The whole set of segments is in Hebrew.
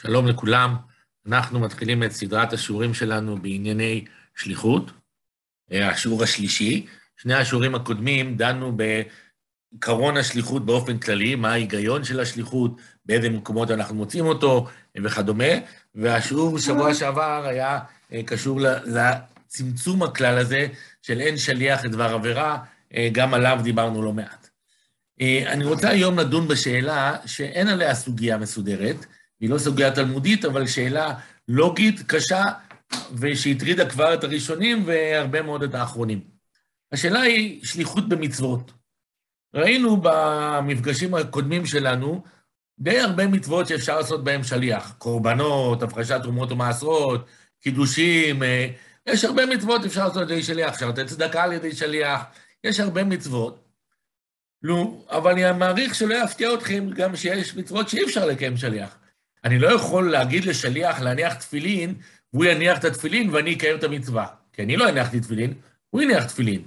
שלום לכולם, אנחנו מתחילים את סדרת השיעורים שלנו בענייני שליחות, אה, השיעור השלישי. שני השיעורים הקודמים דנו בעקרון השליחות באופן כללי, מה ההיגיון של השליחות, באיזה מקומות אנחנו מוצאים אותו וכדומה, והשיעור בשבוע שעבר היה אה, קשור לצמצום הכלל הזה של אין שליח לדבר עבירה, אה, גם עליו דיברנו לא מעט. אני רוצה היום לדון בשאלה שאין עליה סוגיה מסודרת, היא לא סוגיה תלמודית, אבל שאלה לוגית קשה, ושהטרידה כבר את הראשונים והרבה מאוד את האחרונים. השאלה היא שליחות במצוות. ראינו במפגשים הקודמים שלנו די הרבה מצוות שאפשר לעשות בהן שליח. קורבנות, הפרשת תרומות ומעשרות, קידושים, אה, יש הרבה מצוות אפשר לעשות על ידי שליח, אפשר לתת צדקה על ידי שליח, יש הרבה מצוות. לא, אבל אני מעריך שלא יפתיע אתכם גם שיש מצוות שאי אפשר לקיים שליח. אני לא יכול להגיד לשליח להניח תפילין, והוא יניח את התפילין ואני אקיים את המצווה. כי אני לא הנחתי תפילין, הוא יניח תפילין.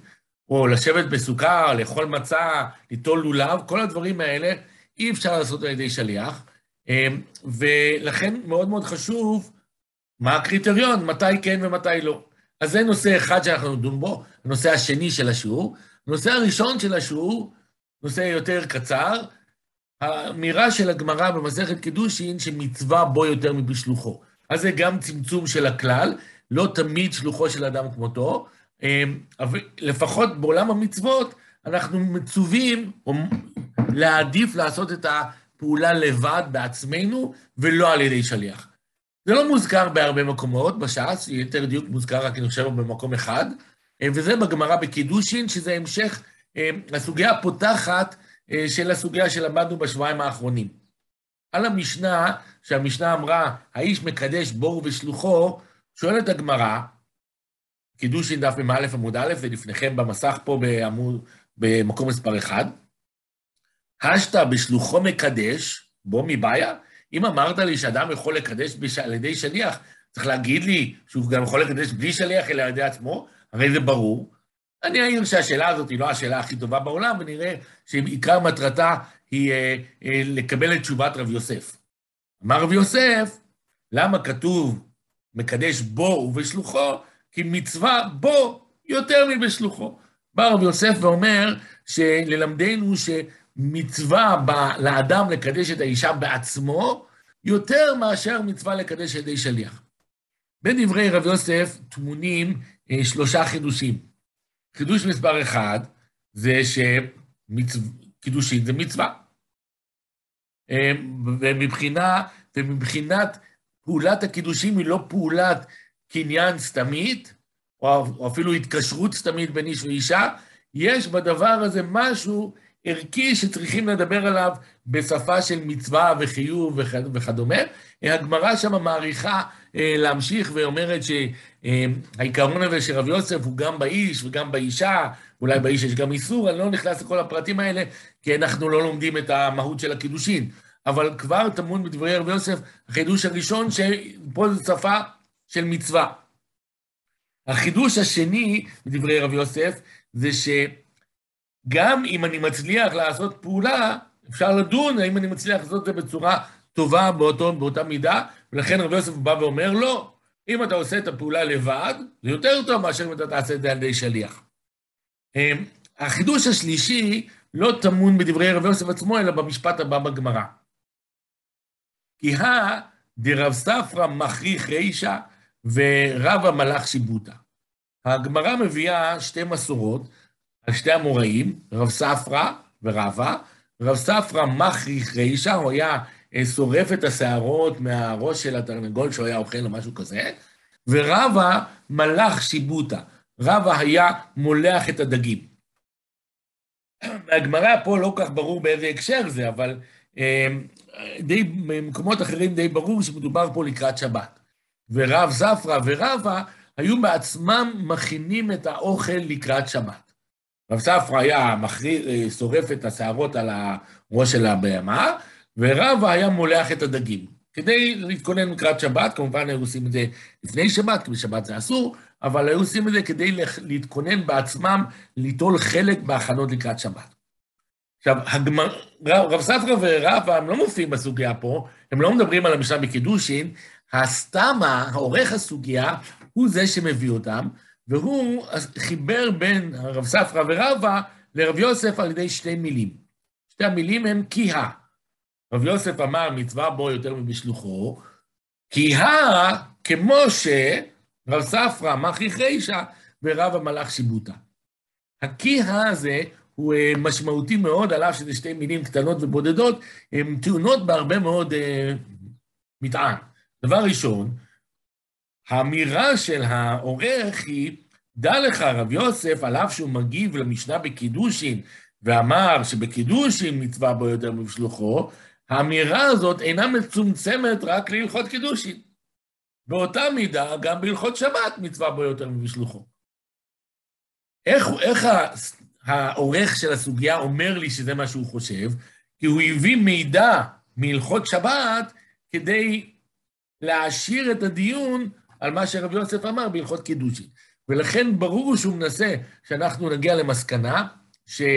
או לשבת בסוכה, לאכול מצה, ליטול לולב, כל הדברים האלה אי אפשר לעשות על ידי שליח. אמ, ולכן מאוד מאוד חשוב מה הקריטריון, מתי כן ומתי לא. אז זה נושא אחד שאנחנו נדון בו, הנושא השני של השיעור. הנושא הראשון של השיעור, נושא יותר קצר, האמירה של הגמרא במסכת קידושין שמצווה בו יותר מבשלוחו. אז זה גם צמצום של הכלל, לא תמיד שלוחו של אדם כמותו, אמ, לפחות בעולם המצוות אנחנו מצווים להעדיף לעשות את הפעולה לבד בעצמנו ולא על ידי שליח. זה לא מוזכר בהרבה מקומות בש"ס, יותר דיוק מוזכר רק אני חושב במקום אחד, אמ, וזה בגמרא בקידושין, שזה המשך אמ, הסוגיה הפותחת של הסוגיה שלמדנו בשבועיים האחרונים. על המשנה, שהמשנה אמרה, האיש מקדש בור ושלוחו, שואלת הגמרא, קידושין דף מ"א עמוד א', זה לפניכם במסך פה בעמוד, במקום מספר 1, השתא בשלוחו מקדש, בו מבעיה? אם אמרת לי שאדם יכול לקדש בש... על ידי שליח, צריך להגיד לי שהוא גם יכול לקדש בלי שליח, אלא על ידי עצמו? הרי זה ברור. אני אעיר שהשאלה הזאת היא לא השאלה הכי טובה בעולם, ונראה שעיקר מטרתה היא אה, אה, לקבל את תשובת רב יוסף. אמר רב יוסף, למה כתוב מקדש בו ובשלוחו? כי מצווה בו יותר מבשלוחו. בא רב יוסף ואומר שללמדנו שמצווה ב, לאדם לקדש את האישה בעצמו, יותר מאשר מצווה לקדש על ידי שליח. בדברי רב יוסף טמונים אה, שלושה חידושים. חידוש מספר אחד זה שקידושין זה מצווה. אמ, ומבחינה, ומבחינת פעולת הקידושים היא לא פעולת קניין סתמית, או אפילו התקשרות סתמית בין איש ואישה, יש בדבר הזה משהו ערכי שצריכים לדבר עליו בשפה של מצווה וחיוב וכדומה. הגמרא שם מעריכה אה, להמשיך ואומרת שהעיקרון הזה של רב יוסף הוא גם באיש וגם באישה, אולי באיש יש גם איסור, אני לא נכנס לכל הפרטים האלה, כי אנחנו לא לומדים את המהות של הקידושין. אבל כבר טמון בדברי רב יוסף, החידוש הראשון, שפה זו שפה של מצווה. החידוש השני בדברי רב יוסף, זה ש... גם אם אני מצליח לעשות פעולה, אפשר לדון האם אני מצליח לעשות את זה בצורה טובה באותו, באותה מידה, ולכן רבי יוסף בא ואומר, לא, אם אתה עושה את הפעולה לבד, זה יותר טוב מאשר אם אתה תעשה את זה על ידי שליח. אמ, החידוש השלישי לא טמון בדברי רבי יוסף עצמו, אלא במשפט הבא בגמרא. כי הא דרב ספרא מכריך רישא ורבא מלאך שיבוטה. הגמרא מביאה שתי מסורות, על שתי המוראים, רב ספרא ורבא. רב ספרא מכריך רישא, הוא היה אה, שורף את השערות מהראש של התרנגול שהוא היה אוכל או משהו כזה, ורבא מלאך שיבוטה. רבא היה מולח את הדגים. הגמרא פה לא כך ברור באיזה הקשר זה, אבל אה, די, במקומות אחרים די ברור שמדובר פה לקראת שבת. ורב ספרא ורבא היו בעצמם מכינים את האוכל לקראת שבת. רב ספרא היה מחריר, אה, שורף את השערות על הראש של הבהמה, ורבא היה מולח את הדגים. כדי להתכונן לקראת שבת, כמובן היו עושים את זה לפני שבת, כי בשבת זה אסור, אבל היו עושים את זה כדי להתכונן בעצמם, ליטול חלק בהכנות לקראת שבת. עכשיו, הגמר, רב ספרא ורבא, הם לא מופיעים בסוגיה פה, הם לא מדברים על המשנה בקידושין, הסתמה, העורך הסוגיה, הוא זה שמביא אותם, והוא חיבר בין הרב ספרא ורבא לרב יוסף על ידי שתי מילים. שתי המילים הן כי ה. רב יוסף אמר, מצווה בו יותר מבשלוחו, כי ה, כמו שרב ספרא מכריח רישא ורב המלאך שיבוטה. הכי ה הזה הוא אה, משמעותי מאוד, על אף שזה שתי מילים קטנות ובודדות, הן טעונות בהרבה מאוד uh, מטען. דבר ראשון, האמירה של העורך היא, דע לך, רב יוסף, על אף שהוא מגיב למשנה בקידושין, ואמר שבקידושין מצווה בו יותר מבשלוחו, האמירה הזאת אינה מצומצמת רק להלכות קידושין. באותה מידה, גם בהלכות שבת מצווה בו יותר מבשלוחו. איך, איך העורך של הסוגיה אומר לי שזה מה שהוא חושב? כי הוא הביא מידע מהלכות שבת כדי להעשיר את הדיון על מה שרב יוסף אמר בהלכות קידושין. ולכן ברור שהוא מנסה שאנחנו נגיע למסקנה שבכל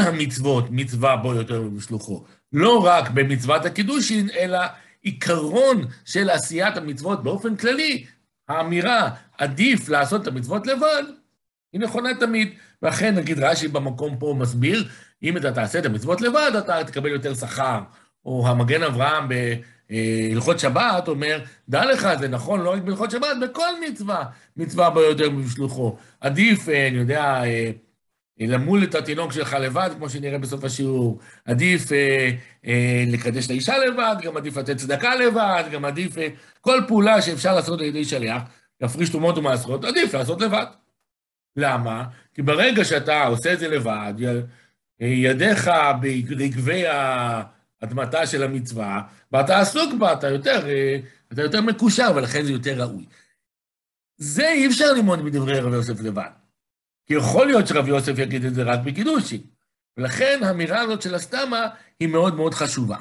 המצוות מצווה בו יותר מבשלוחו. לא רק במצוות הקידושין, אלא עיקרון של עשיית המצוות באופן כללי, האמירה עדיף לעשות את המצוות לבד, היא נכונה תמיד. ואכן, נגיד רש"י במקום פה מסביר, אם אתה תעשה את המצוות לבד, אתה תקבל יותר שכר. או המגן אברהם בהלכות שבת אומר, דע לך, זה נכון לא רק בהלכות שבת, בכל מצווה, מצווה הרבה יותר משלוחו. עדיף, אה, אני יודע, אה, למול את התינוק שלך לבד, כמו שנראה בסוף השיעור. עדיף אה, אה, לקדש את האישה לבד, גם עדיף לתת צדקה לבד, גם עדיף אה, כל פעולה שאפשר לעשות על ידי שליח, להפריש תרומות ומעשרות, עדיף לעשות לבד. למה? כי ברגע שאתה עושה את זה לבד, ידיך ברגבי האדמתה של המצווה, ואתה עסוק בה, אתה יותר, אה, אתה יותר מקושר, ולכן זה יותר ראוי. זה אי אפשר ללמוד מדברי רבי יוסף לבד. כי יכול להיות שרבי יוסף יגיד את זה רק בקידושין. ולכן האמירה הזאת של הסתמה היא מאוד מאוד חשובה.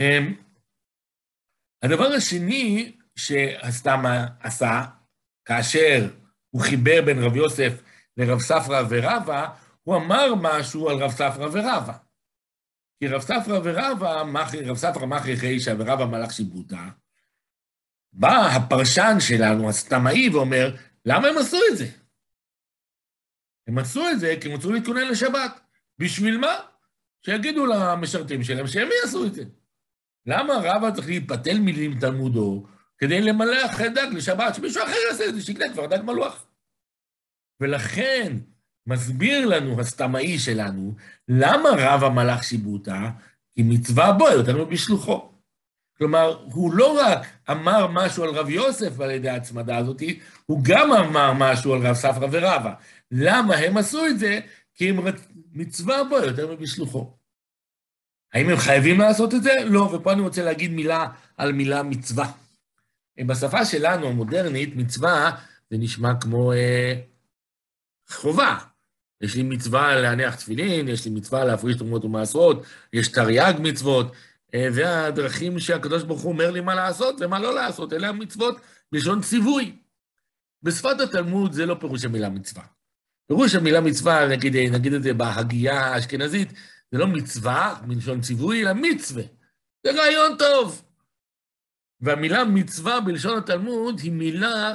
אמ, הדבר השני שהסתמה עשה, כאשר הוא חיבר בין רב יוסף לרב ספרא ורבא, הוא אמר משהו על רב ספרא ורבא. כי רב ספרא ורבא, רב ספרא מכרי חישא ורבא מלאך שיבוטה, בא הפרשן שלנו, הסתמאי, ואומר, למה הם עשו את זה? הם עשו את זה כי הם רצו להתכונן לשבת. בשביל מה? שיגידו למשרתים שלהם שהם יעשו את זה. למה רבא צריך להיפתל מילים תלמודו כדי למלא אחרי דג לשבת, שמישהו אחר יעשה את זה, שיקנה כבר דג מלוח. ולכן מסביר לנו הסתמאי שלנו, למה רב המלאך שיבוטה? כי מצווה בו יותר מבשלוחו. כלומר, הוא לא רק אמר משהו על רב יוסף על ידי ההצמדה הזאת, הוא גם אמר משהו על רב ספרא ורבא. למה הם עשו את זה? כי הם רצ... מצווה בו יותר מבשלוחו. האם הם חייבים לעשות את זה? לא, ופה אני רוצה להגיד מילה על מילה מצווה. בשפה שלנו, המודרנית, מצווה זה נשמע כמו אה, חובה. יש לי מצווה להניח תפילין, יש לי מצווה להפריש תרומות ומעשרות, יש תרי"ג מצוות, אה, והדרכים שהקדוש ברוך הוא אומר לי מה לעשות ומה לא לעשות, אלה המצוות בלשון ציווי. בשפת התלמוד זה לא פירוש המילה מצווה. פירוש המילה מצווה, נגיד, נגיד את זה בהגייה האשכנזית, זה לא מצווה מלשון ציווי, אלא מצווה. זה רעיון טוב. והמילה מצווה בלשון התלמוד היא מילה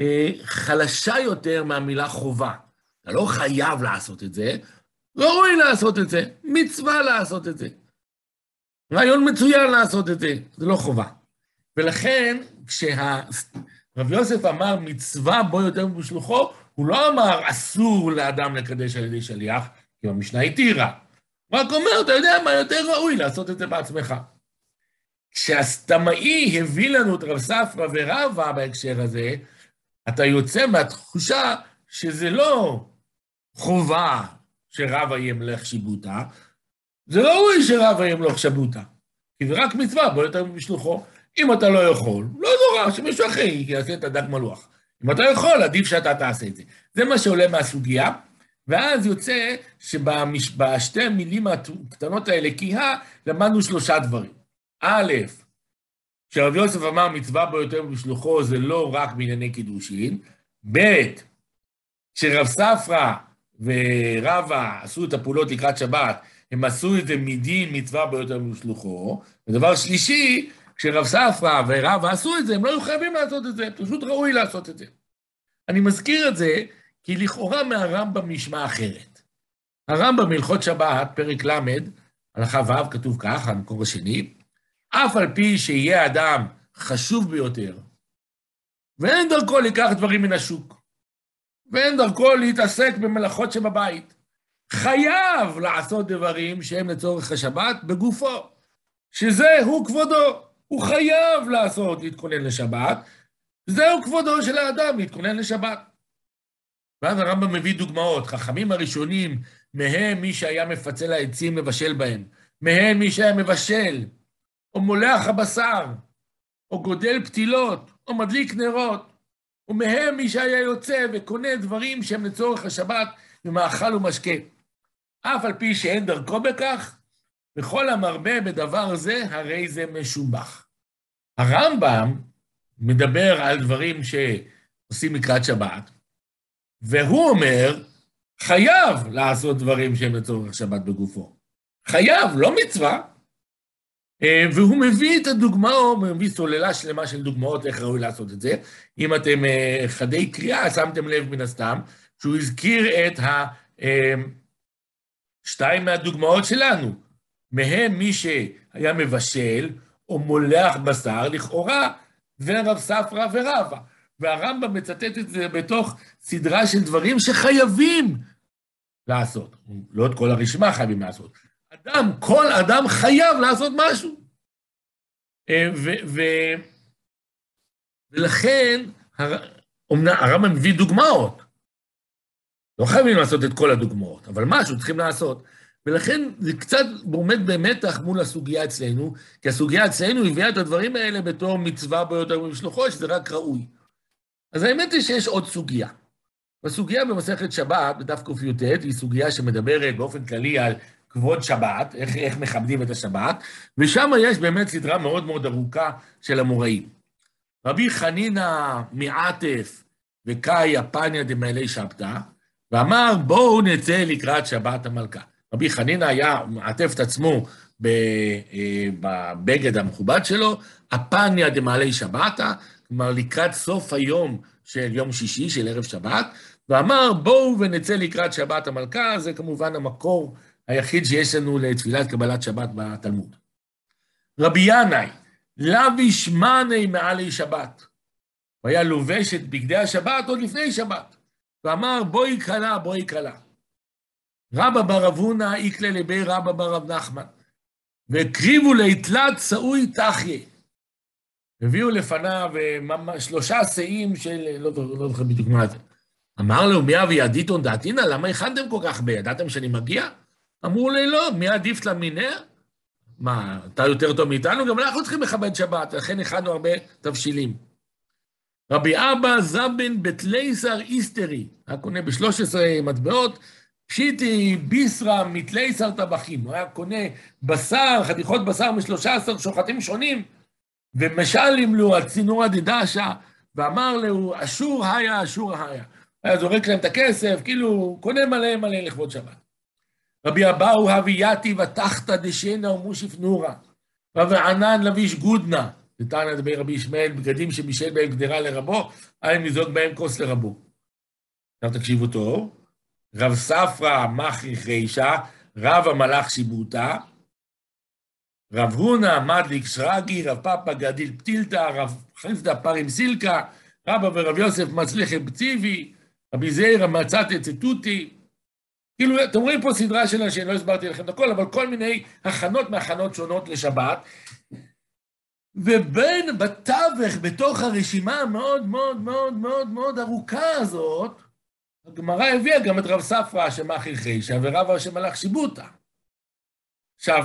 אה, חלשה יותר מהמילה חובה. אתה לא חייב לעשות את זה, ראוי לעשות את זה, מצווה לעשות את זה. רעיון מצוין לעשות את זה, זה לא חובה. ולכן, כשהרב יוסף אמר מצווה בו יותר בשלוחו, הוא לא אמר אסור לאדם לקדש על ידי שליח, כי המשנה התירה. הוא רק אומר, אתה יודע מה, יותר ראוי לעשות את זה בעצמך. כשהסתמאי הביא לנו את רב ספרא ורבא בהקשר הזה, אתה יוצא מהתחושה שזה לא חובה שרבא ימלך שיבוטה, זה ראוי שרבא ימלוך שיבוטה, כי זה רק מצווה, בוא יותר משלוחו. אם אתה לא יכול, לא נורא, שמישהו אחר יעשה את הדג מלוח. אם אתה יכול, עדיף שאתה תעשה את זה. זה מה שעולה מהסוגיה, ואז יוצא שבשתי המילים הקטנות האלה, כי ה, למדנו שלושה דברים. א', שרב יוסף אמר מצווה בו יותר משלוחו זה לא רק בענייני קידושין, ב', שרב ספרא ורבא עשו את הפעולות לקראת שבת, הם עשו את זה מדין מצווה ביותר משלוחו. ודבר שלישי, כשרב ספרא ורבא עשו את זה, הם לא היו חייבים לעשות את זה, פשוט ראוי לעשות את זה. אני מזכיר את זה, כי לכאורה מהרמב"ם נשמע אחרת. הרמב"ם בהלכות שבת, פרק ל', הלכה ו', כתוב כך, המקור השני, אף על פי שיהיה אדם חשוב ביותר, ואין דרכו לקח דברים מן השוק, ואין דרכו להתעסק במלאכות שבבית, חייב לעשות דברים שהם לצורך השבת בגופו, שזה הוא כבודו, הוא חייב לעשות, להתכונן לשבת, זהו כבודו של האדם, להתכונן לשבת. ואז הרמב"ם מביא דוגמאות, חכמים הראשונים, מהם מי שהיה מפצל העצים לבשל בהם, מהם מי שהיה מבשל, או מולח הבשר, או גודל פתילות, או מדליק נרות, ומהם מי שהיה יוצא וקונה דברים שהם לצורך השבת ומאכל ומשקה. אף על פי שאין דרכו בכך, וכל המרבה בדבר זה, הרי זה משובח. הרמב"ם מדבר על דברים שעושים לקראת שבת, והוא אומר, חייב לעשות דברים שהם לצורך שבת בגופו. חייב, לא מצווה. אה, והוא מביא את הדוגמה, הוא מביא סוללה שלמה של דוגמאות איך ראוי לעשות את זה. אם אתם אה, חדי קריאה, שמתם לב מן הסתם, שהוא הזכיר את ה... אה, שתיים מהדוגמאות שלנו. מהם מי שהיה מבשל או מולח בשר, לכאורה, ורב ספרא ורבא. והרמב"ם מצטט את זה בתוך סדרה של דברים שחייבים לעשות. לא את כל הרשימה חייבים לעשות. אדם, כל אדם חייב לעשות משהו. אה, ו, ו, ולכן הרמב"ם מביא דוגמאות. לא חייבים לעשות את כל הדוגמאות, אבל משהו צריכים לעשות. ולכן זה קצת עומד במתח מול הסוגיה אצלנו, כי הסוגיה אצלנו הביאה את הדברים האלה בתור מצווה ביותר משלוחו, שזה רק ראוי. אז האמת היא שיש עוד סוגיה. הסוגיה במסכת שבת, בדף קי"ט, היא סוגיה שמדברת באופן כללי על כבוד שבת, איך, איך מכבדים את השבת, ושם יש באמת סדרה מאוד מאוד ארוכה של המוראים. רבי חנינא מעטף וקאי הפניה דמעלי שבתא, ואמר, בואו נצא לקראת שבת המלכה. רבי חנינא היה מעטף את עצמו אה, בבגד המכובד שלו, הפניה דמעלי שבתא, כלומר לקראת סוף היום של יום שישי, של ערב שבת, ואמר בואו ונצא לקראת שבת המלכה, זה כמובן המקור היחיד שיש לנו לתפילת קבלת שבת בתלמוד. רבי ינאי, לביש מאני מעלי שבת. הוא היה לובש את בגדי השבת עוד לפני שבת, ואמר בואי כלה, בואי כלה. רבא בר אבונה איקלה לבי רבא בר רב נחמן, והקריבו ליתלת שאוי תחיה. הביאו לפניו אה, שלושה שאים של, לא, לא זוכר בדיוק מה זה. אמר לו, מי אבי עדיתון דעתינא? למה הכנתם כל כך הרבה? ידעתם שאני מגיע? אמרו לי, לא, מי עדיף לה מיניה? מה, אתה יותר טוב מאיתנו? גם אנחנו צריכים לכבד שבת, לכן הכנו הרבה תבשילים. רבי אבא זבן בתלייסר איסטרי, היה קונה ב-13 מטבעות, פשיטי ביסרא מתלייסר טבחים. הוא היה קונה בשר, חתיכות בשר מ-13 שוחטים שונים, ומשלים לו הצינורא דדשא, ואמר לו, אשור היה, אשור היה. היה זורק להם את הכסף, כאילו, קונה מלא מלא לכבוד שבת. רבי אבאו הווייתי ותחתא דשנא ומושיף נורא. רבי ענן לביש גודנא, נתנא דבר רבי ישמעאל, בגדים שבישל בהם גדרה לרבו, היה מזוג בהם כוס לרבו. עכשיו תקשיבו טוב, רב ספרא מכריך רישא, רב המלאך שיבוטה, רב הונא מדליק שרגי, רב פאפא גדיל פתילתא, רב חסדא פרים סילקה, רבא ורב יוסף מצליחי פציבי, רבי זעירא מצת אצטותי. כאילו, אתם רואים פה סדרה של אנשים, לא הסברתי לכם את הכל, אבל כל מיני הכנות מהכנות שונות לשבת. ובין, בתווך, בתוך הרשימה המאוד מאוד מאוד מאוד מאוד ארוכה הזאת, הגמרא הביאה גם את רב ספרא שמאכיל חישא ורב השם מלאך שיבוטה. עכשיו,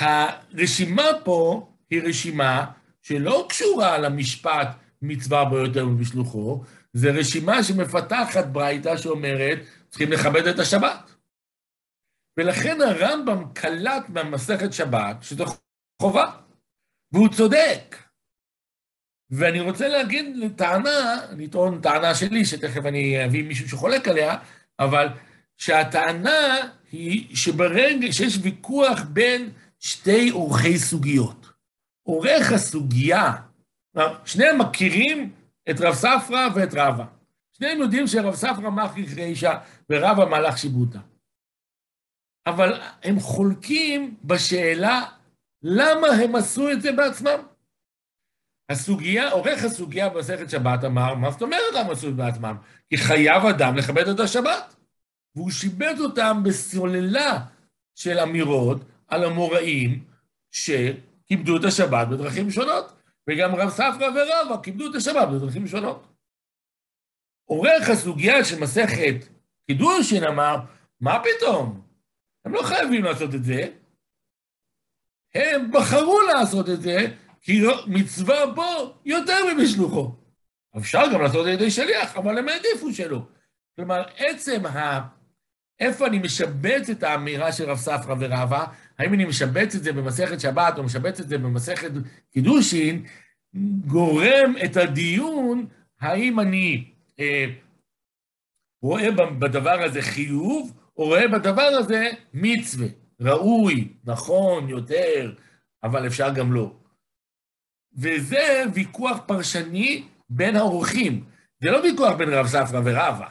הרשימה פה היא רשימה שלא קשורה למשפט מצווה בו יותר ובשלוחו, זה רשימה שמפתחת ברייתא שאומרת, צריכים לכבד את השבת. ולכן הרמב"ם קלט במסכת שבת, שזה חובה, והוא צודק. ואני רוצה להגיד טענה, לטעון טענה שלי, שתכף אני אביא מישהו שחולק עליה, אבל שהטענה היא שברגע שיש ויכוח בין שתי עורכי סוגיות. עורך הסוגיה, שניהם מכירים את רב ספרא ואת רבא. שניהם יודעים שרב ספרא מחריך רישא ורבא מלאך שיבוטה. אבל הם חולקים בשאלה למה הם עשו את זה בעצמם. הסוגיה, עורך הסוגיה במסכת שבת אמר, מה זאת אומרת למה עשו את זה בעצמם? כי חייב אדם לכבד את השבת. והוא שיבט אותם בסוללה של אמירות על המוראים שכיבדו את השבת בדרכים שונות, וגם רב ספרא ורבא כיבדו את השבת בדרכים שונות. עורך הסוגיה של מסכת קידושין אמר, מה פתאום? הם לא חייבים לעשות את זה, הם בחרו לעשות את זה, כי מצווה בו יותר מבשלוחו. אפשר גם לעשות את זה ידי שליח, אבל הם העדיפו שלא. כלומר, עצם ה... איפה אני משבץ את האמירה של רב ספרא ורבא, האם אני משבץ את זה במסכת שבת או משבץ את זה במסכת קידושין, גורם את הדיון האם אני רואה בדבר הזה חיוב, או רואה בדבר הזה מצווה, ראוי, נכון, יותר, אבל אפשר גם לא. וזה ויכוח פרשני בין האורחים. זה לא ויכוח בין רב ספרא ורבא,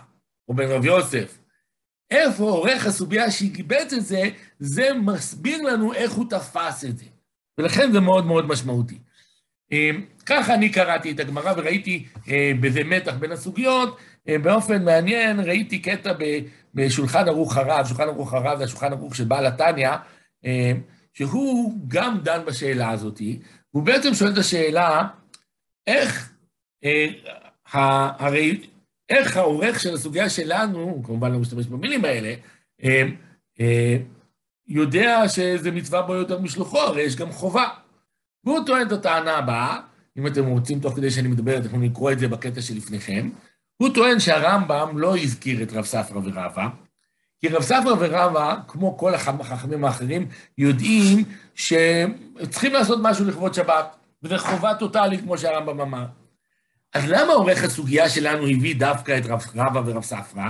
או בין רב יוסף. איפה עורך הסוגיה שקיבץ את זה, זה מסביר לנו איך הוא תפס את זה. ולכן זה מאוד מאוד משמעותי. אמ, ככה אני קראתי את הגמרא וראיתי אה, בזה מתח בין הסוגיות. אה, באופן מעניין, ראיתי קטע בשולחן ערוך הרב, שולחן ערוך הרב זה השולחן ערוך של בעל התניא, אה, שהוא גם דן בשאלה הזאת, והוא בעצם שואל את השאלה, איך, הרי איך העורך של הסוגיה שלנו, הוא כמובן לא משתמש במילים האלה, יודע שזה מצווה בו יותר משלוחו, הרי יש גם חובה. והוא טוען את הטענה הבאה, אם אתם רוצים תוך כדי שאני מדבר, אתם יכולים לקרוא את זה בקטע שלפניכם, הוא טוען שהרמב"ם לא הזכיר את רב ספרא ורבא, כי רב ספרא ורבא, כמו כל החכמים האחרים, יודעים שצריכים לעשות משהו לכבוד שבת, וזו חובה טוטאלית, כמו שהרמב"ם אמר. אז למה עורך הסוגיה שלנו הביא דווקא את רב רבא ורב ספרא?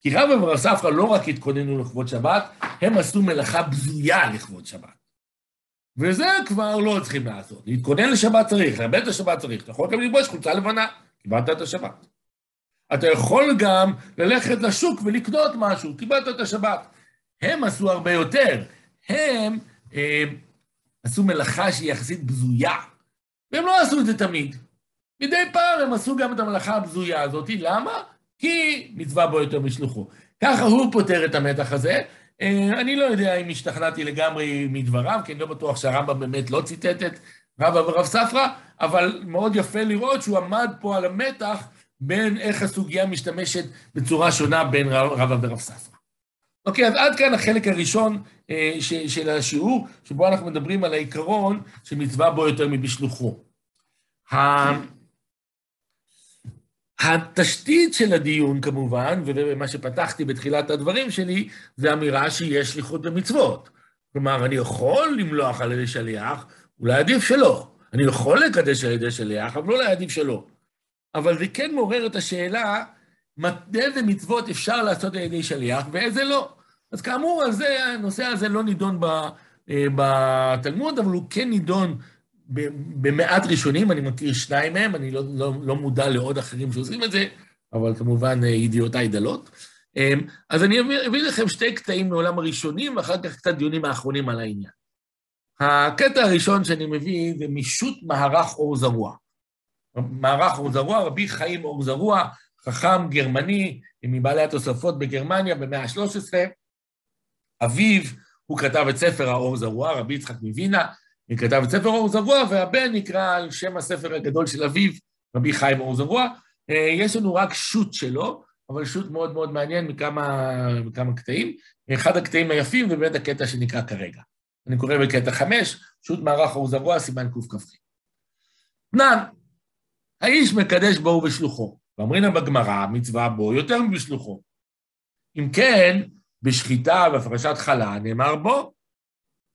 כי רבא ורב ספרא לא רק התכוננו לכבוד שבת, הם עשו מלאכה בזויה לכבוד שבת. וזה כבר לא צריכים לעשות. להתכונן לשבת צריך, לאבד את השבת צריך. אתה יכול גם ללבוש חולצה לבנה, קיבלת את השבת. אתה יכול גם ללכת לשוק ולקנות משהו, קיבלת את השבת. הם עשו הרבה יותר. הם אה, עשו מלאכה שהיא יחסית בזויה, והם לא עשו את זה תמיד. מדי פעם הם עשו גם את המלאכה הבזויה הזאת, למה? כי מצווה בו יותר משלוחו. ככה הוא פותר את המתח הזה. אה, אני לא יודע אם השתכנעתי לגמרי מדבריו, כי אני לא בטוח שהרמב"ם באמת לא ציטט את רבא ורב ספרא, אבל מאוד יפה לראות שהוא עמד פה על המתח בין איך הסוגיה משתמשת בצורה שונה בין רבא ורב ספרא. אוקיי, אז עד כאן החלק הראשון אה, של השיעור, שבו אנחנו מדברים על העיקרון שמצווה בו יותר מבשלוחו. התשתית של הדיון כמובן, ומה שפתחתי בתחילת הדברים שלי, זה אמירה שיש שליחות במצוות. כלומר, אני יכול למלוח על ידי שליח, אולי עדיף שלא. אני יכול לקדש על ידי שליח, אבל אולי עדיף שלא. אבל זה כן מעורר את השאלה, איזה מצוות אפשר לעשות על ידי שליח ואיזה לא. אז כאמור, על זה, הנושא הזה לא נידון אה, בתלמוד, אבל הוא כן נידון במעט ראשונים, אני מכיר שניים מהם, אני לא, לא, לא מודע לעוד אחרים שעושים את זה, אבל כמובן אה, ידיעותיי דלות. אמ, אז אני אביא לכם שתי קטעים מעולם הראשונים, ואחר כך קצת דיונים האחרונים על העניין. הקטע הראשון שאני מביא זה משו"ת מערך אור זרוע. מערך אור זרוע, רבי חיים אור זרוע, חכם גרמני, מבעלי התוספות בגרמניה במאה ה-13. אביו, הוא כתב את ספר האור זרוע, רבי יצחק מווינה, הוא כתב את ספר אור זרוע, והבן נקרא על שם הספר הגדול של אביו, רבי חיים אור זרוע. אה, יש לנו רק שו"ת שלו, אבל שו"ת מאוד מאוד מעניין מכמה, מכמה קטעים. אחד הקטעים היפים זה באמת הקטע שנקרא כרגע. אני קורא בקטע חמש, שו"ת מערך אור זרוע, סימן קכ"ח. תנן, האיש מקדש בו ובשלוחו, ואמרינה בגמרא, מצווה בו יותר מבשלוחו. אם כן, בשחיטה והפרשת חלה נאמר בו,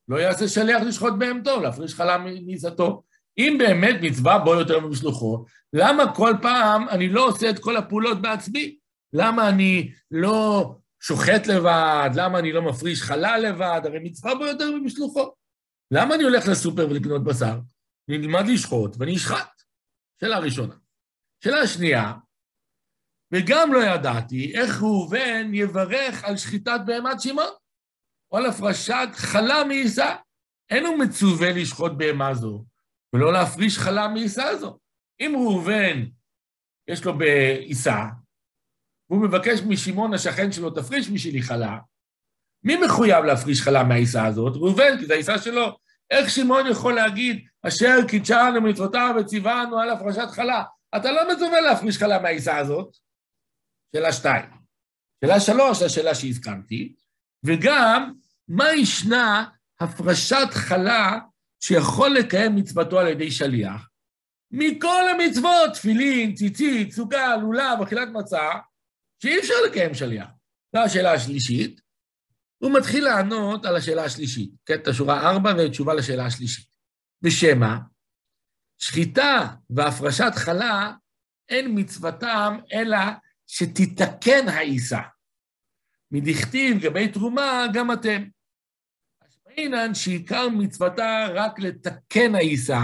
לא יעשה שליח לשחוט בהמתו, להפריש חלה מעיזתו. אם באמת מצווה בו יותר משלוחו, למה כל פעם אני לא עושה את כל הפעולות בעצמי? למה אני לא שוחט לבד? למה אני לא מפריש חלל לבד? הרי מצווה בו יותר ממשלוחו. למה אני הולך לסופר ולקנות בשר? אני נלמד לשחוט ואני אשחט. שאלה ראשונה. שאלה שנייה, וגם לא ידעתי איך ראובן יברך על שחיטת בהמת שמעון, או על הפרשת חלה מעיסה. אין הוא מצווה לשחוט בהמה זו, ולא להפריש חלה מעיסה זו. אם ראובן, יש לו בעיסה, והוא מבקש משמעון השכן שלו, תפריש בשבילי חלה, מי מחויב להפריש חלה מהעיסה הזאת? ראובן, כי זו העיסה שלו. איך שמעון יכול להגיד, אשר קידשנו מצוותיו וציוונו על הפרשת חלה? אתה לא מצווה להפריש חלה מהעיסה הזאת. שאלה שתיים. שאלה שלוש, השאלה שהזכרתי, וגם, מה ישנה הפרשת חלה שיכול לקיים מצוותו על ידי שליח? מכל המצוות, תפילין, ציצית, סוכה, לולב, אכילת מצה, שאי אפשר לקיים שליח. זו השאלה השלישית. הוא מתחיל לענות על השאלה השלישית, קטע שורה ארבע ותשובה לשאלה השלישית. ושמא, שחיטה והפרשת חלה אין מצוותם אלא שתתקן העיסה. מדכתיב גבי תרומה גם אתם. אשמעינן שעיקר מצוותה רק לתקן העיסה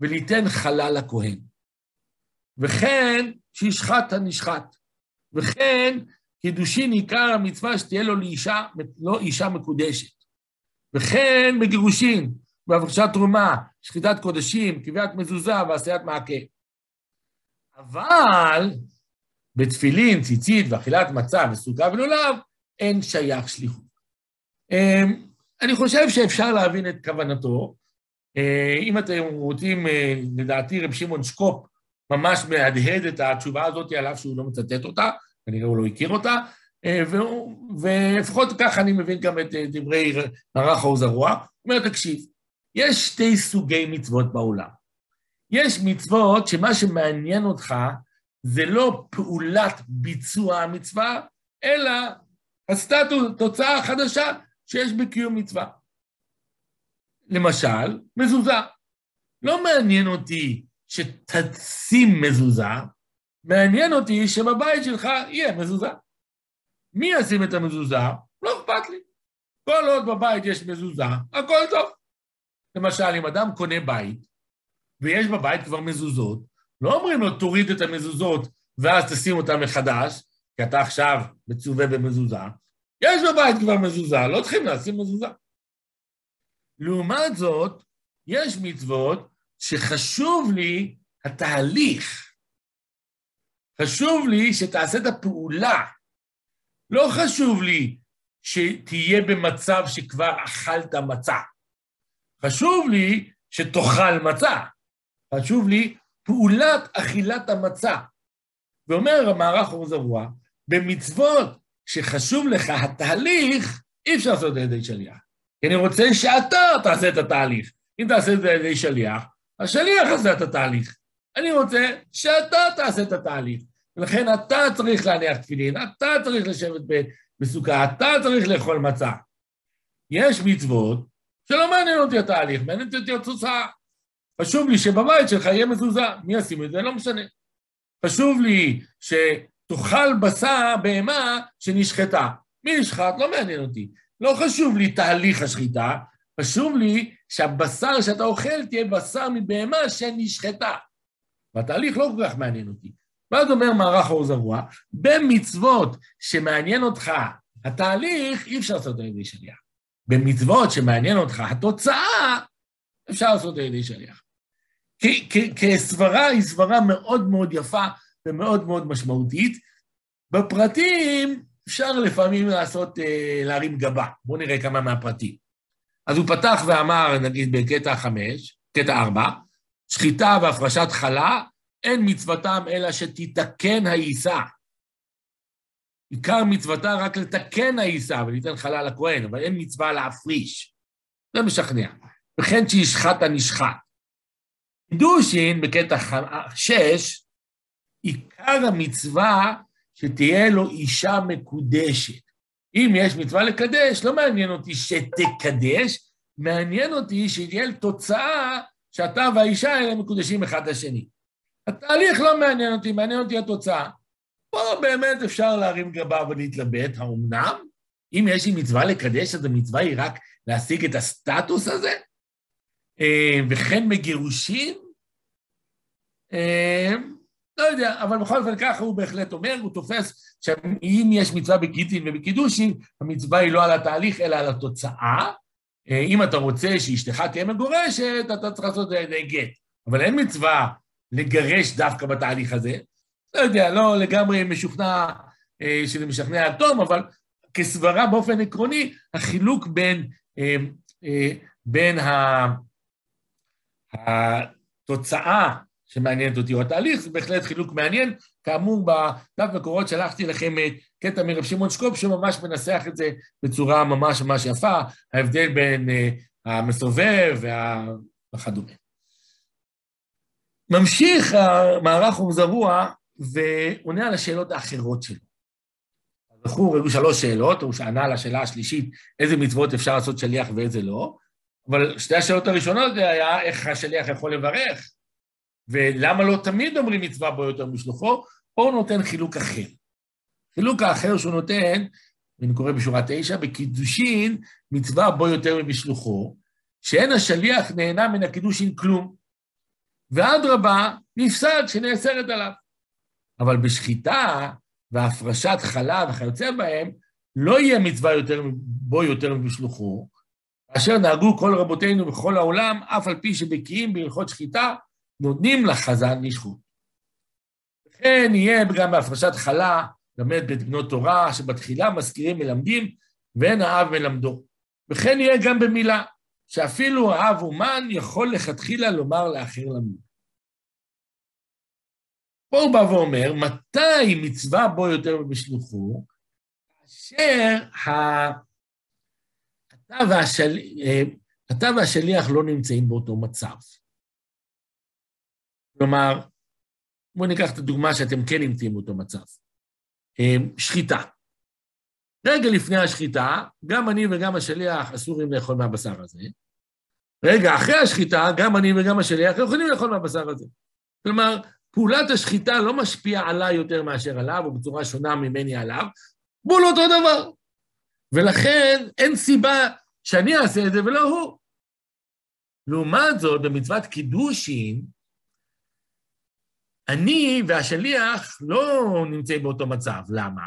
וליתן חלל לכהן. וכן שישחט הנשחט. וכן קידושין עיקר המצווה שתהיה לו לאישה, לא אישה מקודשת. וכן בגירושין, בהפרשת תרומה, שחיטת קודשים, קביעת מזוזה ועשיית מעקה. אבל בתפילין, ציצית ואכילת מצה וסוכה ולולב, אין שייך שליחות. אמ, אני חושב שאפשר להבין את כוונתו. אה, אם אתם רוצים, אה, לדעתי רב שמעון שקופ ממש מהדהד את התשובה הזאת, על אף שהוא לא מצטט אותה, כנראה הוא לא הכיר אותה, אה, ולפחות ככה אני מבין גם את דברי מערך האור זרוע. הוא אומר, תקשיב, יש שתי סוגי מצוות בעולם. יש מצוות שמה שמעניין אותך זה לא פעולת ביצוע המצווה, אלא הסטטוס, תוצאה חדשה שיש בקיום מצווה. למשל, מזוזה. לא מעניין אותי שתשים מזוזה, מעניין אותי שבבית שלך יהיה מזוזה. מי ישים את המזוזה? לא אכפת לי. כל עוד בבית יש מזוזה, הכל טוב. למשל, אם אדם קונה בית, ויש בבית כבר מזוזות, לא אומרים לו, תוריד את המזוזות ואז תשים אותן מחדש, כי אתה עכשיו מצווה במזוזה. יש בבית כבר מזוזה, לא צריכים לשים מזוזה. לעומת זאת, יש מצוות שחשוב לי התהליך. חשוב לי שתעשה את הפעולה. לא חשוב לי שתהיה במצב שכבר אכלת מצה. חשוב לי שתאכל מצה. חשוב לי פעולת אכילת המצה. ואומר המערך אור זרוע, במצוות שחשוב לך התהליך, אי אפשר לעשות את זה על ידי שליח. כי אני רוצה שאתה תעשה את התהליך. אם תעשה את זה על ידי שליח, השליח עשה את התהליך. אני רוצה שאתה תעשה את התהליך. ולכן אתה צריך להניח תפילין, אתה צריך לשבת בסוכה, אתה צריך לאכול מצה. יש מצוות שלא מעניין אותי התהליך, מעניין אותי התוצאה. חשוב לי שבבית שלך יהיה מזוזה. מי ישים את זה? לא משנה. חשוב לי שתאכל בשר בהמה שנשחטה. מי נשחט? לא מעניין אותי. לא חשוב לי תהליך השחיטה, חשוב לי שהבשר שאתה אוכל תהיה בשר מבהמה שנשחטה. והתהליך לא כל כך מעניין אותי. ואז אומר מערך האור זרוע, במצוות שמעניין אותך התהליך, אי אפשר לעשות על ידי שליח. במצוות שמעניין אותך התוצאה, אפשר לעשות על ידי שליח. כסברה היא סברה מאוד מאוד יפה ומאוד מאוד משמעותית. בפרטים אפשר לפעמים לעשות, אה, להרים גבה. בואו נראה כמה מהפרטים. אז הוא פתח ואמר, נגיד בקטע חמש, קטע ארבע, שחיטה והפרשת חלה, אין מצוותם אלא שתתקן העיסה. עיקר מצוותה רק לתקן העיסה וליתן חלה לכהן, אבל אין מצווה להפריש. זה משכנע. וכן שישחט הנשחט. קידושין בקטע שש, עיקר המצווה שתהיה לו אישה מקודשת. אם יש מצווה לקדש, לא מעניין אותי שתקדש, מעניין אותי שתהיה תוצאה שאתה והאישה האלה מקודשים אחד לשני. התהליך לא מעניין אותי, מעניין אותי התוצאה. פה באמת אפשר להרים גבה ולהתלבט, האומנם? אם יש לי מצווה לקדש, אז המצווה היא רק להשיג את הסטטוס הזה? אה, וכן מגירושין? אה, לא יודע, אבל בכל אופן ככה הוא בהחלט אומר, הוא תופס שאם יש מצווה בגיטין ובקידושין, המצווה היא לא על התהליך, אלא על התוצאה. אה, אם אתה רוצה שאשתך תהיה מגורשת, אתה צריך לעשות את זה על ידי גט. אבל אין מצווה לגרש דווקא בתהליך הזה. לא יודע, לא לגמרי משוכנע שזה משכנע עד תום, אבל כסברה באופן עקרוני, החילוק בין, אה, בין התוצאה שמעניינת אותי, או התהליך, זה בהחלט חילוק מעניין. כאמור, בדף מקורות שלחתי לכם את קטע מרב שמעון שקופ, שממש מנסח את זה בצורה ממש ממש יפה, ההבדל בין המסובב וכדומה. ממשיך המערך חום זרוע ועונה על השאלות האחרות שלו. הזכור, היו שלוש שאלות, הוא שענה על השאלה השלישית, איזה מצוות אפשר לעשות שליח ואיזה לא, אבל שתי השאלות הראשונות זה היה איך השליח יכול לברך, ולמה לא תמיד אומרים מצווה בו יותר משלוחו, פה הוא נותן חילוק אחר. חילוק האחר שהוא נותן, ואני קורא בשורה תשע, בקידושין מצווה בו יותר מבשלוחו, שאין השליח נהנה מן הקידושין כלום, ואדרבה, נפסד שנאסרת עליו. אבל בשחיטה והפרשת חלב וכיוצא בהם, לא יהיה מצווה יותר, בו יותר מבשלוחו, כאשר נהגו כל רבותינו בכל העולם, אף על פי שבקיאים בהלכות שחיטה, נותנים לחזן לשחוט. וכן יהיה גם בהפרשת חלה, למד בית בנות תורה, שבתחילה מזכירים מלמדים, ואין האב מלמדו. וכן יהיה גם במילה, שאפילו האב אומן יכול לכתחילה לומר לאחר למוד. פה הוא בא ואומר, מתי מצווה בו יותר בשלוחו? כאשר ה... אתה, והשל... אה, אתה והשליח לא נמצאים באותו מצב. כלומר, בואו ניקח את הדוגמה שאתם כן נמצאים באותו מצב. אה, שחיטה. רגע לפני השחיטה, גם אני וגם השליח אסורים לאכול מהבשר הזה. רגע אחרי השחיטה, גם אני וגם השליח יכולים לאכול מהבשר הזה. כלומר, פעולת השחיטה לא משפיעה עליי יותר מאשר עליו, או בצורה שונה ממני עליו, בול אותו דבר. ולכן אין סיבה שאני אעשה את זה ולא הוא. לעומת זאת, במצוות קידושין, אני והשליח לא נמצאים באותו מצב. למה?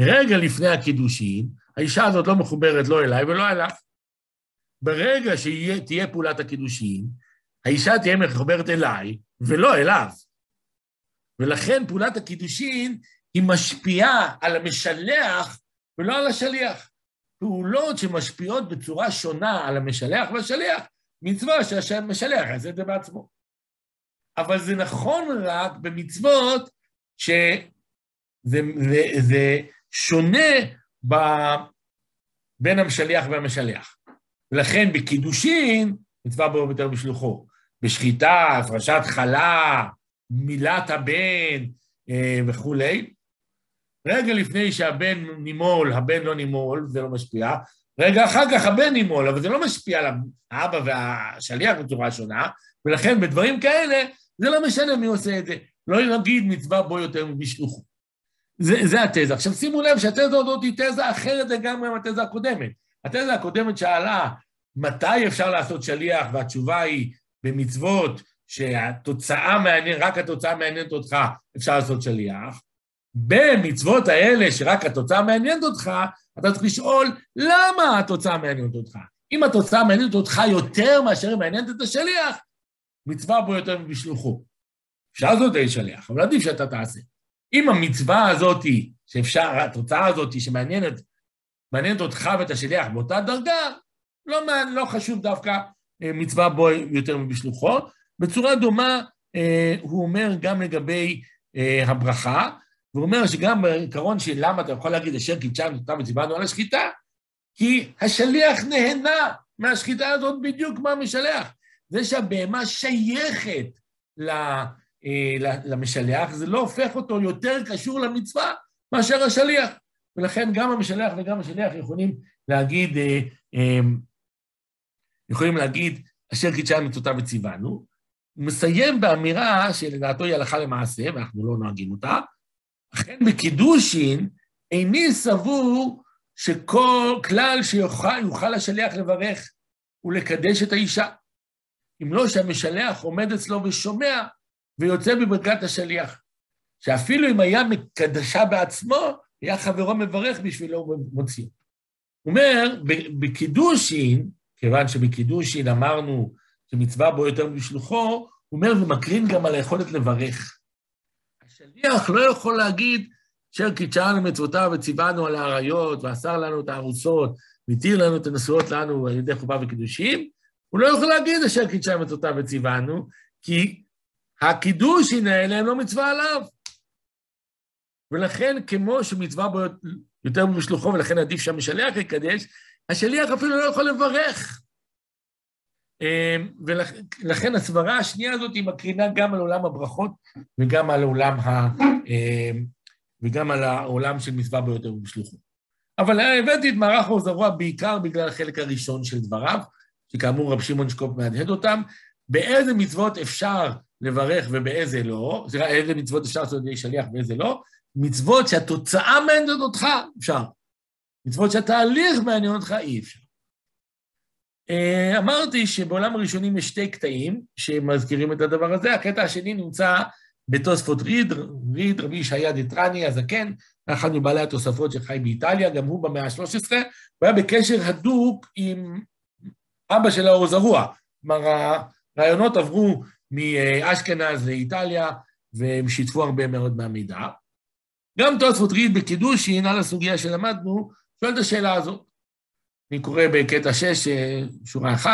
רגע לפני הקידושין, האישה הזאת לא מחוברת לא אליי ולא אליו. ברגע שתהיה פעולת הקידושין, האישה תהיה מחוברת אליי ולא אליו. ולכן פעולת הקידושין היא משפיעה על המשלח ולא על השליח. פעולות שמשפיעות בצורה שונה על המשלח והשליח, מצווה שהמשלח יעשה את זה בעצמו. אבל זה נכון רק במצוות שזה זה, זה שונה ב, בין המשליח והמשלח. ולכן בקידושין, מצווה בו יותר בשלוחו. בשחיטה, הפרשת חלה, מילת הבן אה, וכולי. רגע לפני שהבן נימול, הבן לא נימול, זה לא משפיע. רגע אחר כך הבן נימול, אבל זה לא משפיע על האבא והשליח בצורה שונה, ולכן בדברים כאלה, זה לא משנה מי עושה את זה. לא נגיד מצווה בו יותר מבשלוחו. זה, זה התזה. עכשיו שימו לב שהתזה הזאת היא תזה אחרת לגמרי מהתזה הקודמת. התזה הקודמת שאלה מתי אפשר לעשות שליח, והתשובה היא במצוות שהתוצאה מעניינת, רק התוצאה מעניינת אותך, אפשר לעשות שליח. במצוות האלה שרק התוצאה מעניינת אותך, אתה צריך לשאול למה התוצאה מעניינת אותך. אם התוצאה מעניינת אותך יותר מאשר היא מעניינת את השליח, מצווה בו יותר מבשלוחו. אפשר לעשות די שליח, אבל עדיף שאתה תעשה. אם המצווה הזאת, שאפשר, התוצאה הזאת שמעניינת, מעניינת אותך ואת השליח באותה דרגה, לא, לא חשוב דווקא אה, מצווה בו יותר מבשלוחו, בצורה דומה אה, הוא אומר גם לגבי אה, הברכה, והוא אומר שגם בעיקרון של למה אתה יכול להגיד אשר קידשנו אותה וציוונו על השחיטה, כי השליח נהנה מהשחיטה הזאת בדיוק כמו המשלח. זה שהבהמה שייכת אה, למשלח, זה לא הופך אותו יותר קשור למצווה מאשר השליח. ולכן גם המשלח וגם השליח יכולים להגיד, יכולים להגיד, אשר קידשנו אותה וציוונו, הוא מסיים באמירה שלדעתו היא הלכה למעשה, ואנחנו לא נוהגים אותה, אכן בקידושין, איני סבור שכל כלל שיוכל השליח לברך ולקדש את האישה. אם לא שהמשלח עומד אצלו ושומע ויוצא בברכת השליח. שאפילו אם היה מקדשה בעצמו, היה חברו מברך בשבילו ומוציא. הוא אומר, בקידושין, כיוון שבקידושין אמרנו שמצווה בו יותר משלוחו, הוא אומר, ומקרין גם על היכולת לברך. השליח לא יכול להגיד, אשר קידשנו מצוותיו וציוונו על האריות, ואסר לנו את הארוסות, והתיר לנו את הנשואות לנו על ידי חופה וקידושים, הוא לא יכול להגיד אשר קידשנו מצוותיו וציוונו, כי הקידושין האלה הם לא מצווה עליו. ולכן, כמו שמצווה בו יותר משלוחו, ולכן עדיף שהמשלח יקדש, השליח אפילו לא יכול לברך. אמ, ולכן הסברה השנייה הזאת היא מקרינה גם על עולם הברכות וגם על עולם, ה, אמ, וגם על העולם של מצווה ביותר ובשלוחו. אבל הבאתי את מערך עוזרוע בעיקר בגלל החלק הראשון של דבריו, שכאמור רב שמעון שקופ מהדהד אותם, באיזה מצוות אפשר לברך ובאיזה לא, סליחה, איזה מצוות אפשר לעשות ידי שליח ואיזה לא, מצוות שהתוצאה מעניינת אותך, אפשר. מצוות שהתהליך מעניין אותך, אי אפשר. אה, אמרתי שבעולם הראשונים יש שתי קטעים שמזכירים את הדבר הזה. הקטע השני נמצא בתוספות ריד, ריד רבי ישעיה דטרני הזקן, אחד מבעלי התוספות שחי באיטליה, גם הוא במאה ה-13, הוא היה בקשר הדוק עם אבא של האור זרוע. כלומר, הרעיונות עברו מאשכנז לאיטליה, והם שיתפו הרבה מאוד מהמידע. גם תוספות ריד בקידושין, על הסוגיה שלמדנו, שואל את השאלה הזאת. אני קורא בקטע 6, שורה 1,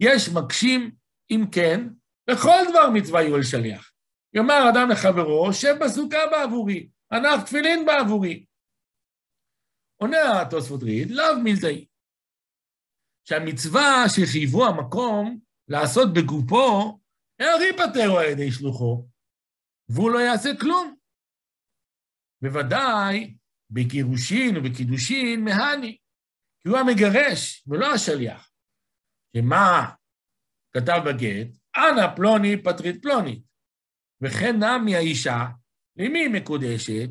יש מקשים, אם כן, לכל דבר מצווה יהיו על שליח. יאמר אדם לחברו, שב בסוכה בעבורי, ענף תפילין בעבורי. עונה התוספות ריד, לאו מילתאי. שהמצווה שחייבו המקום לעשות בגופו, הרי פטרו על ידי שלוחו, והוא לא יעשה כלום. בוודאי בגירושין ובקידושין מהני, כי הוא המגרש ולא השליח. שמה כתב בגט? אנא פלוני פטרית פלונית. וכן נמי האישה, למי מקודשת?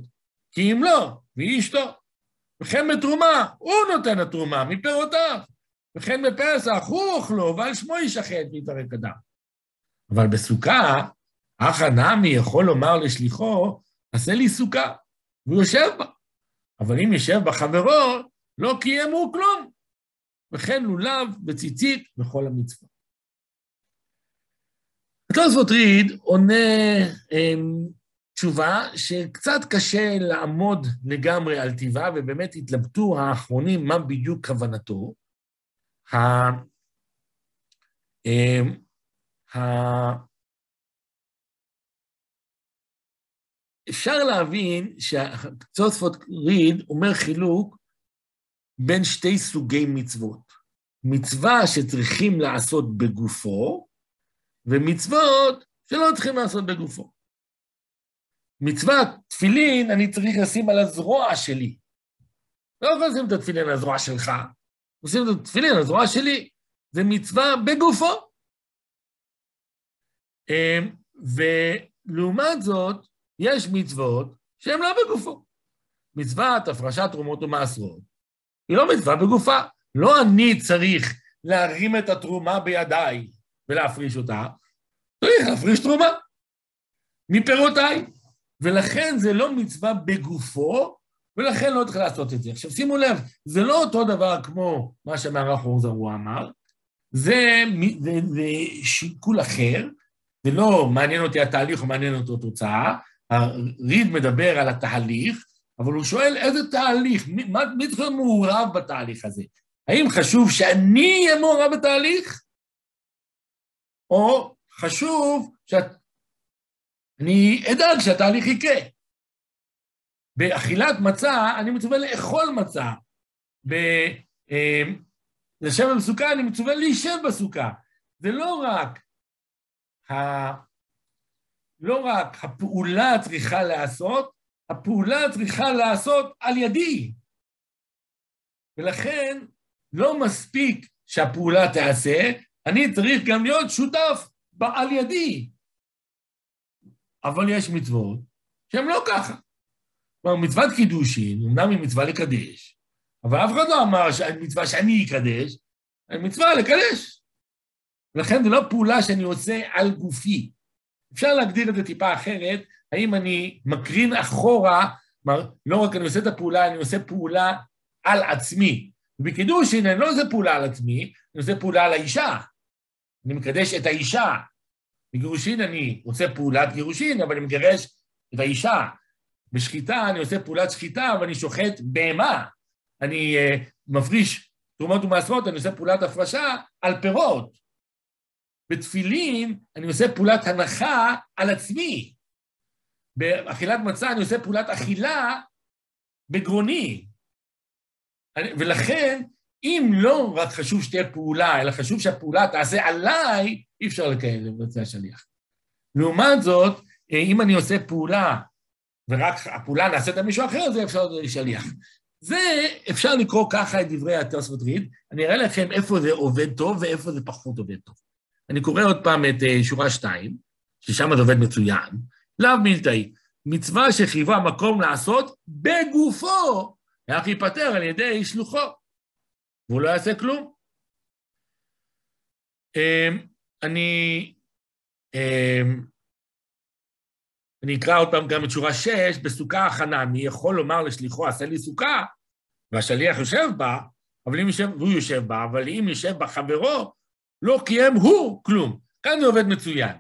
כי אם לא, והיא אשתו. וכן בתרומה, הוא נותן התרומה מפירותיו. וכן בפסח, הוא אוכלו, ועל שמו יישחט ויתרק אדם. אבל בסוכה, אך הנמי יכול לומר לשליחו, עשה לי סוכה. והוא יושב בה. אבל אם יושב בה חברו, לא קיימו כלום. וכן לולב וציצית וכל המצווה. התוספות ריד עונה אמ, תשובה שקצת קשה לעמוד לגמרי על טיבה, ובאמת התלבטו האחרונים מה בדיוק כוונתו. ה... אמ, ה... אפשר להבין שהתוספות ריד אומר חילוק בין שתי סוגי מצוות. מצווה שצריכים לעשות בגופו, ומצוות שלא צריכים לעשות בגופו. מצוות תפילין אני צריך לשים על הזרוע שלי. לא יכול לשים את התפילין על הזרוע שלך, עושים את התפילין על הזרוע שלי. זה מצווה בגופו. אמ, ולעומת זאת, יש מצוות שהן לא בגופו. מצוות הפרשת תרומות ומעשרות היא לא מצווה בגופה. לא אני צריך להרים את התרומה בידיי ולהפריש אותה, צריך להפריש תרומה מפירותיי. ולכן זה לא מצווה בגופו, ולכן לא צריך לעשות את זה. עכשיו שימו לב, זה לא אותו דבר כמו מה שמערך אור זרוע אמר, זה, זה, זה שיקול אחר, זה לא מעניין אותי התהליך או מעניין אותו תוצאה, הריד מדבר על התהליך, אבל הוא שואל איזה תהליך, מי, מי צריך להיות מעורב בתהליך הזה? האם חשוב שאני אהיה מעורב בתהליך? או חשוב שאני אדאג שהתהליך יקרה. באכילת מצה, אני מצווה לאכול מצה. לשבת אה, בסוכה, אני מצווה להישב בסוכה. זה לא רק ה... לא רק הפעולה צריכה להיעשות, הפעולה צריכה להיעשות על ידי. ולכן לא מספיק שהפעולה תיעשה, אני צריך גם להיות שותף על ידי. אבל יש מצוות שהן לא ככה. כלומר, מצוות קידושין, אמנם היא מצווה לקדש, אבל אף אחד לא אמר מצווה שאני אקדש, מצווה לקדש. לכן זו לא פעולה שאני עושה על גופי. אפשר להגדיר את זה טיפה אחרת, האם אני מקרין אחורה, כלומר, לא רק אני עושה את הפעולה, אני עושה פעולה על עצמי. בקידושין אני לא עושה פעולה על עצמי, אני עושה פעולה על האישה. אני מקדש את האישה. בגירושין אני עושה פעולת גירושין, אבל אני מגרש את האישה. בשחיטה אני עושה פעולת שחיטה, אבל אני שוחט בהמה. אני uh, מפריש תרומות ומעשרות, אני עושה פעולת הפרשה על פירות. בתפילין אני עושה פעולת הנחה על עצמי. באכילת מצה אני עושה פעולת אכילה בגרוני. ולכן, אם לא רק חשוב שתהיה פעולה, אלא חשוב שהפעולה תעשה עליי, אי אפשר לקיים לבצע שליח. לעומת זאת, אם אני עושה פעולה, ורק הפעולה נעשית על מישהו אחר, זה אפשר להיות שליח. זה, אפשר לקרוא ככה את דברי התוספות ריד, אני אראה לכם איפה זה עובד טוב ואיפה זה פחות עובד טוב. אני קורא עוד פעם את אה, שורה 2, ששם זה עובד מצוין. לאו מילתאי, מצווה שחייבה מקום לעשות בגופו, איך ייפטר על ידי שלוחו, והוא לא יעשה כלום. אמ, אני, אמ, אני אקרא עוד פעם גם את שורה 6, בסוכה הכנה, מי יכול לומר לשליחו, עשה לי סוכה, והשליח יושב בה, אבל אם יושב, והוא יושב בה, אבל אם יושב בה חברו, לא קיים הוא כלום. כאן זה עובד מצוין.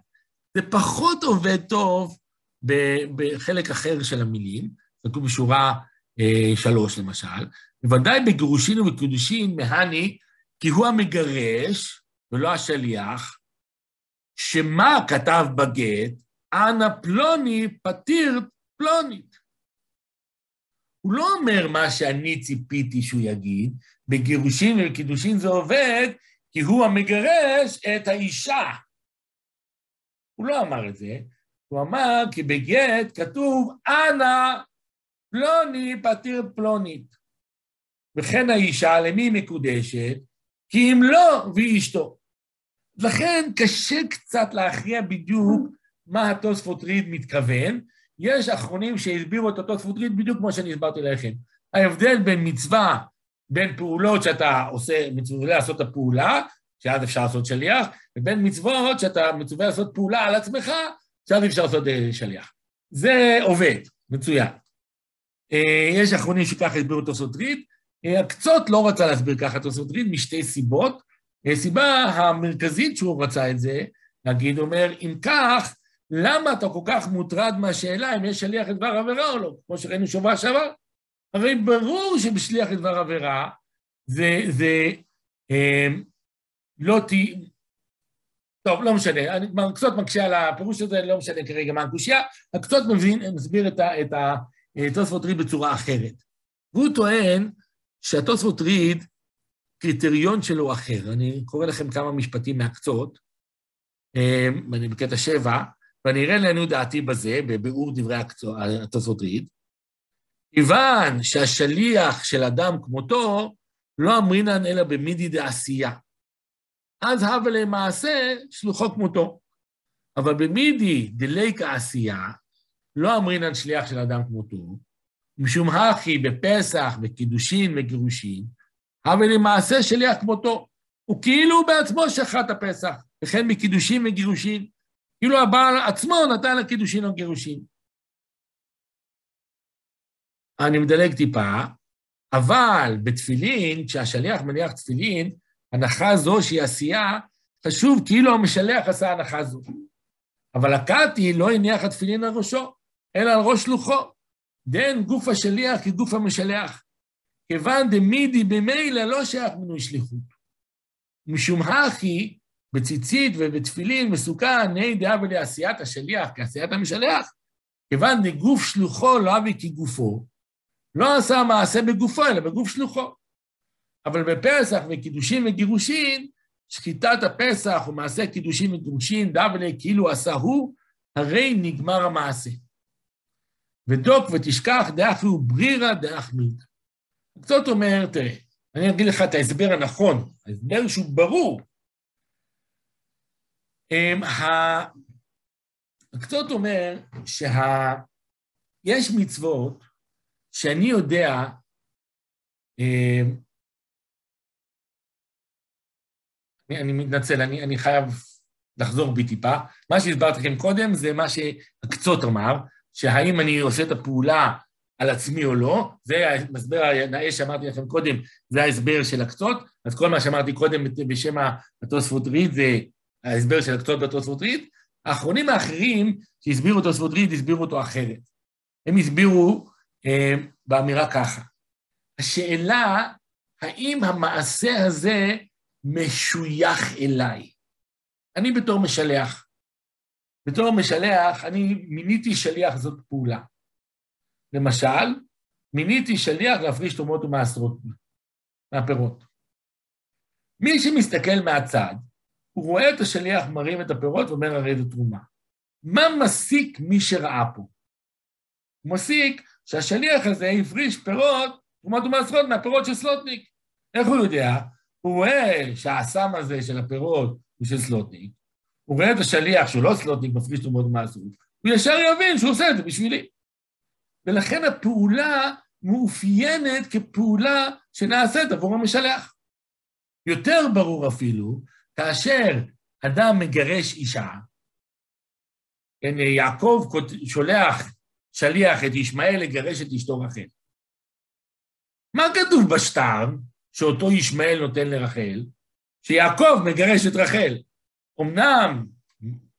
זה פחות עובד טוב בחלק אחר של המילים, כתוב בשורה אה, שלוש למשל, בוודאי בגירושין ובקידושין מהני, כי הוא המגרש ולא השליח, שמה כתב בגט, אנא פלוני פתיר פלונית. הוא לא אומר מה שאני ציפיתי שהוא יגיד, בגירושין ובקידושין זה עובד, כי הוא המגרש את האישה. הוא לא אמר את זה, הוא אמר כי בגט כתוב, אנא פלוני פתיר פלונית. וכן האישה, למי היא מקודשת? כי אם לא, והיא אשתו. לכן קשה קצת להכריע בדיוק מה התוספות ריד מתכוון. יש אחרונים שהסבירו את התוספות ריד בדיוק כמו שאני הסברתי לכם. ההבדל בין מצווה בין פעולות שאתה עושה, מצווה לעשות את הפעולה, שאז אפשר לעשות שליח, ובין מצוות שאתה מצווה לעשות פעולה על עצמך, שאז אפשר לעשות אה, שליח. זה עובד, מצוין. אה, יש אחרונים שככה הסבירו את הסודרית, אה, הקצות לא רצה להסביר ככה את הסודרית משתי סיבות. הסיבה המרכזית שהוא רצה את זה, נגיד, אומר, אם כך, למה אתה כל כך מוטרד מהשאלה אם יש שליח לדבר עבירה או לא, כמו שראינו שבוע שעבר? הרי ברור שבשליח לדבר עבירה זה, זה אה, לא ת... טוב, לא משנה, אני כבר קצת מקשה על הפירוש הזה, לא משנה כרגע מה הקושייה, מבין, מסביר את התוספות ריד בצורה אחרת. והוא טוען שהתוספות ריד, קריטריון שלו אחר. אני קורא לכם כמה משפטים מהקצות, אה, אני בקטע שבע, ואני אראה לנו דעתי בזה, בביאור דברי התוספות ריד. כיוון שהשליח של אדם כמותו לא אמרינן אלא במידי דעשייה. אז הווה למעשה שלוחו כמותו. אבל במידי דליקה עשייה, לא אמרינן שליח של אדם כמותו, משום הכי בפסח, בקידושין וגירושין, הווה למעשה שליח כמותו. הוא כאילו בעצמו שחט הפסח, וכן בקידושין וגירושין. כאילו הבעל עצמו נתן לקידושין או גירושין. אני מדלג טיפה, אבל בתפילין, כשהשליח מניח תפילין, הנחה זו שהיא עשייה, חשוב כאילו המשלח עשה הנחה זו. אבל הקאטי לא הניח התפילין על ראשו, אלא על ראש שלוחו. דן גוף השליח כגוף המשלח. כיוון דמידי במילא לא שייך מינוי שליחות. משום הכי, בציצית ובתפילין מסוכן, נהי דעה ולעשיית השליח כעשיית המשלח, כיוון דגוף שלוחו לא אבי כגופו, לא עשה מעשה בגופו, אלא בגוף שלוחו. אבל בפסח וקידושין וגירושין, שחיטת הפסח ומעשה קידושין וגירושין, דבלה כאילו עשה הוא, הרי נגמר המעשה. ודוק ותשכח דאח הוא ברירה דאח מית. קצת אומר, תראה, אני אגיד לך את ההסבר הנכון, ההסבר שהוא ברור. אמ, הקצות אומר שיש מצוות שאני יודע, אה, אני, אני מתנצל, אני, אני חייב לחזור בי טיפה. מה שהסברתי לכם קודם זה מה שהקצות אמר, שהאם אני עושה את הפעולה על עצמי או לא, זה ההסבר הנאה שאמרתי לכם קודם, זה ההסבר של הקצות, אז כל מה שאמרתי קודם בשם התוספות ריד זה ההסבר של הקצות בתוספות ריד. האחרונים האחרים שהסבירו תוספות ריד, הסבירו אותו אחרת. הם הסבירו באמירה ככה, השאלה, האם המעשה הזה משוייך אליי? אני בתור משלח, בתור משלח, אני מיניתי שליח זאת פעולה. למשל, מיניתי שליח להפריש תרומות ומעשרות מהפירות. מי שמסתכל מהצד, הוא רואה את השליח מרים את הפירות ואומר הרי זו תרומה. מה מסיק מי שראה פה? הוא מסיק שהשליח הזה הפריש פירות, תרומות ומעשרות מהפירות של סלוטניק. איך הוא יודע? הוא רואה שהאסם הזה של הפירות הוא של סלוטניק, הוא רואה את השליח שהוא לא סלוטניק מפריש תרומות ומעשרות, הוא ישר יבין שהוא עושה את זה בשבילי. ולכן הפעולה מאופיינת כפעולה שנעשית עבור המשלח. יותר ברור אפילו, כאשר אדם מגרש אישה, כן, יעקב שולח שליח את ישמעאל לגרש את אשתו רחל. מה כתוב בשטר שאותו ישמעאל נותן לרחל? שיעקב מגרש את רחל. אמנם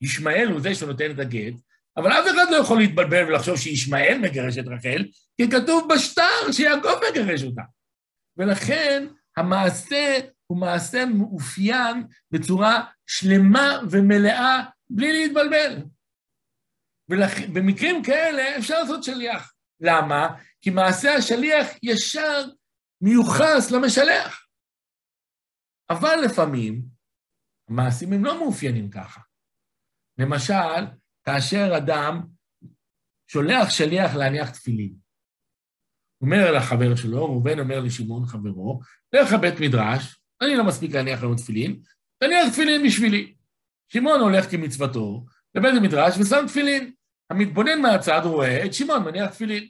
ישמעאל הוא זה שנותן את הגט, אבל אף אחד לא יכול להתבלבל ולחשוב שישמעאל מגרש את רחל, כי כתוב בשטר שיעקב מגרש אותה. ולכן המעשה הוא מעשה מאופיין בצורה שלמה ומלאה, בלי להתבלבל. ובמקרים כאלה אפשר לעשות שליח. למה? כי מעשה השליח ישר מיוחס למשלח. אבל לפעמים המעשים הם לא מאופיינים ככה. למשל, כאשר אדם שולח שליח להניח תפילין. אומר לחבר שלו, ראובן אומר לשמעון חברו, לך לבית מדרש, אני לא מספיק להניח לנו תפילין, תניח תפילין בשבילי. שמעון הולך כמצוותו לבית המדרש ושם תפילין. המתבונן מהצד רואה את שמעון מניח תפילין.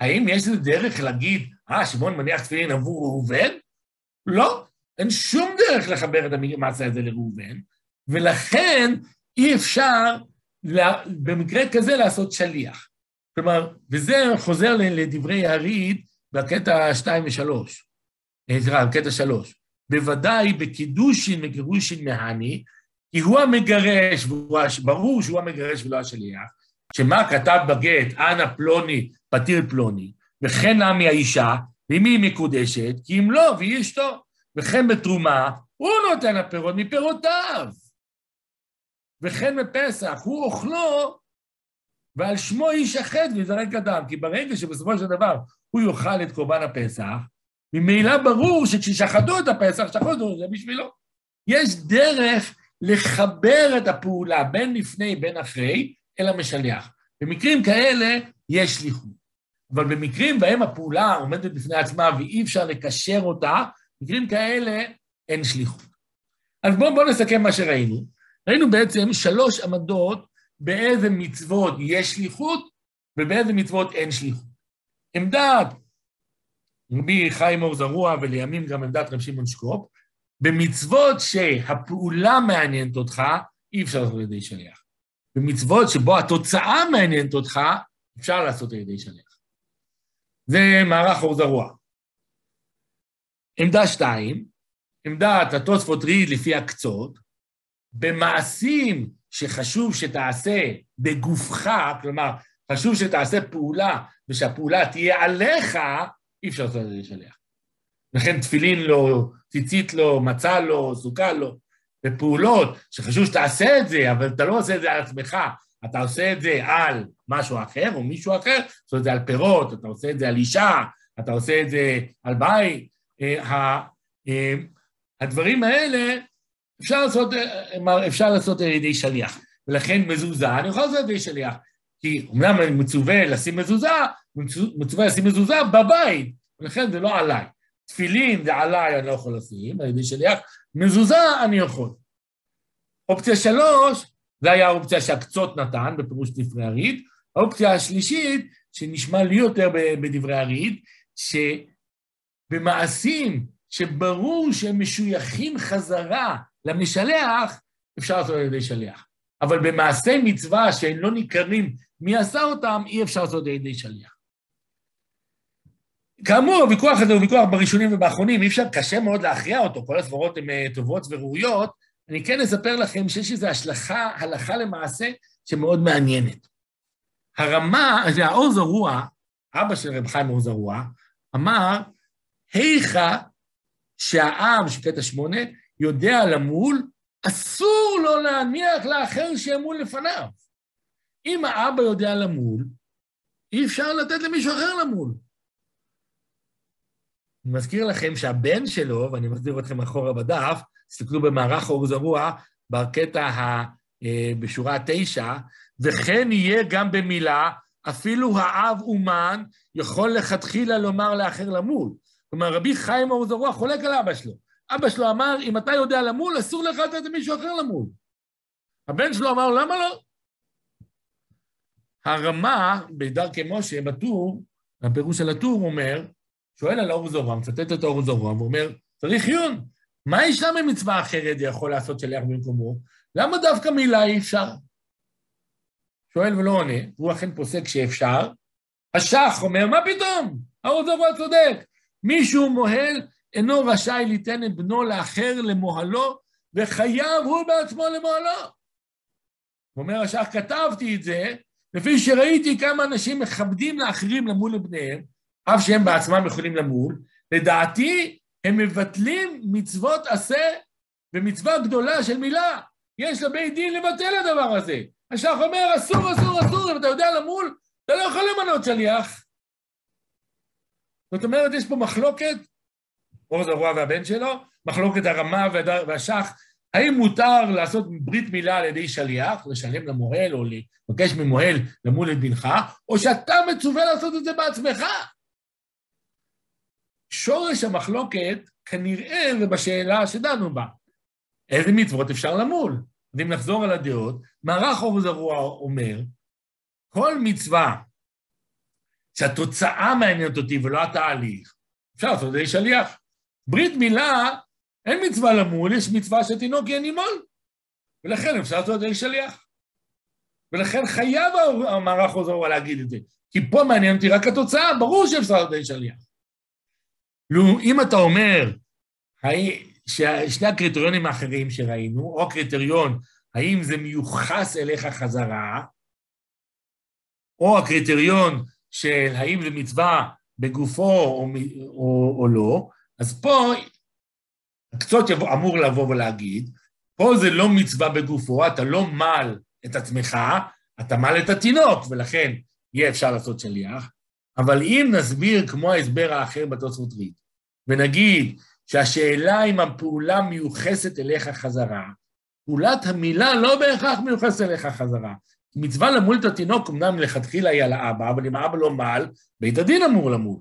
האם יש איזה דרך להגיד, אה, שמעון מניח תפילין עבור ראובן? לא, אין שום דרך לחבר את המעשה הזה לראובן, ולכן אי אפשר במקרה כזה לעשות שליח. כלומר, וזה חוזר לדברי הריד בקטע 2 ו-3, סליחה, בקטע 3. בוודאי בקידושין וגירושין מהני, כי הוא המגרש, ברור שהוא המגרש ולא השליח, שמה כתב בגט, אנא פלוני פתיר פלוני, וכן עמי האישה, ואם היא מקודשת, כי אם לא, והיא אשתו. וכן בתרומה, הוא נותן הפירות מפירותיו. וכן בפסח, הוא אוכלו, ועל שמו יישחט ויזרק אדם. כי ברגע שבסופו של דבר הוא יאכל את קורבן הפסח, ממילא ברור שכששחטו את הפסח, שחטו את זה בשבילו. יש דרך לחבר את הפעולה בין לפני בין אחרי אל המשלח. במקרים כאלה יש שליחות. אבל במקרים בהם הפעולה עומדת בפני עצמה ואי אפשר לקשר אותה, במקרים כאלה אין שליחות. אז בואו בוא נסכם מה שראינו. ראינו בעצם שלוש עמדות באיזה מצוות יש שליחות ובאיזה מצוות אין שליחות. עמדת רבי חיים אור זרוע ולימים גם עמדת רב שמעון שקופ, במצוות שהפעולה מעניינת אותך, אי אפשר לעשות על ידי שליח. במצוות שבו התוצאה מעניינת אותך, אפשר לעשות על ידי שליח. זה מערך אור זרוע. עמדה שתיים, עמדת התוספות ריד לפי הקצות, במעשים שחשוב שתעשה בגופך, כלומר, חשוב שתעשה פעולה ושהפעולה תהיה עליך, אי אפשר לעשות את זה לשליח. לכן תפילין לא, ציצית לא, מצה לא, סוכה לא. בפעולות שחשוב שתעשה את זה, אבל אתה לא עושה את זה על עצמך, אתה עושה את זה על משהו אחר או מישהו אחר, אתה עושה את זה על פירות, אתה עושה את זה על אישה, אתה עושה את זה על בית. אה, אה, הדברים האלה אפשר לעשות, אפשר לעשות על ידי שליח, ולכן מזוזה, אני יכול לעשות על ידי שליח, כי אמנם אני מצווה לשים מזוזה, מצווה לשים מזוזה בבית, ולכן זה לא עליי. תפילין זה עליי, אני לא יכול לשים, על ידי שליח, מזוזה אני יכול. אופציה שלוש, זה היה האופציה שהקצות נתן, בפירוש ספרי הריד, האופציה השלישית, שנשמע לי יותר בדברי הריד, שבמעשים שברור שהם משויכים חזרה למשלח, אפשר לעשות על ידי שליח. אבל במעשי מצווה שהם לא ניכרים מי עשה אותם, אי אפשר לעשות על ידי שליח. כאמור, הוויכוח הזה הוא ויכוח בראשונים ובאחרונים, אי אפשר, קשה מאוד להכריע אותו, כל הסברות הן אה, טובות וראויות. אני כן אספר לכם שיש איזו השלכה, הלכה למעשה, שמאוד מעניינת. הרמה, זה האור זרוע, אבא של רב חיים אור זרוע, אמר, היכא שהעם של קטע שמונה יודע למול, אסור לו להניח לאחר שימול לפניו. אם האבא יודע למול, אי אפשר לתת למישהו אחר למול. אני מזכיר לכם שהבן שלו, ואני מחזיר אתכם אחורה בדף, תסתכלו במערך אור זרוע, בקטע ה, אה, בשורה תשע, וכן יהיה גם במילה, אפילו האב אומן יכול לכתחילה לומר לאחר למול. כלומר, רבי חיים אור זרוע חולק על אבא שלו. אבא שלו אמר, אם אתה יודע למול, אסור לך לתת למישהו אחר למול. הבן שלו אמר, למה לא? הרמה בדרכי משה, בטור, הפירוש של הטור אומר, שואל על אור זרוע, מצטט את אור זרוע, ואומר, צריך עיון. מה יש שם ממצווה אחרת יכול לעשות שליח במקומו? למה דווקא מילה אי אפשר? שואל ולא עונה, והוא אכן פוסק שאפשר. השח אומר, מה פתאום? האור זרוע צודק. מישהו מוהל אינו רשאי ליתן את בנו לאחר למוהלו, וחייב הוא בעצמו למוהלו. הוא אומר השח, כתבתי את זה, לפי שראיתי כמה אנשים מכבדים לאחרים למול לבניהם, אף שהם בעצמם יכולים למול, לדעתי הם מבטלים מצוות עשה ומצווה גדולה של מילה. יש לבית דין לבטל הדבר הזה. השח אומר, אסור, אסור, אסור, אם אתה יודע למול, אתה לא יכול למנות שליח. זאת אומרת, יש פה מחלוקת, אור זרוע והבן שלו, מחלוקת הרמה והשח, האם מותר לעשות ברית מילה על ידי שליח, לשלם למוהל או לבקש ממוהל למול את בנך, או שאתה מצווה לעשות את זה בעצמך? שורש המחלוקת כנראה זה בשאלה שדנו בה. איזה מצוות אפשר למול? ואם נחזור על הדעות, מערך אור זרוע אומר, כל מצווה שהתוצאה מעניינת אותי ולא התהליך, אפשר לעשות את זה שליח. ברית מילה, אין מצווה למול, יש מצווה שתינוק יהיה נימול, ולכן אפשר לעשות את זה שליח. ולכן חייב המערך עוזר להגיד את זה, כי פה מעניין אותי רק התוצאה, ברור שאפשר לעשות את זה שליח. לו, אם אתה אומר, שני הקריטריונים האחרים שראינו, או קריטריון, האם זה מיוחס אליך חזרה, או הקריטריון של האם זה מצווה בגופו או, או, או לא, אז פה הקצות יבוא, אמור לבוא ולהגיד, פה זה לא מצווה בגופו, אתה לא מל את עצמך, אתה מל את התינוק, ולכן יהיה אפשר לעשות שליח. אבל אם נסביר כמו ההסבר האחר בתוספות ריד, ונגיד שהשאלה אם הפעולה מיוחסת אליך חזרה, פעולת המילה לא בהכרח מיוחסת אליך חזרה. מצווה למול את התינוק, אמנם מלכתחילה היא על האבא, אבל אם האבא לא מל, בית הדין אמור למול.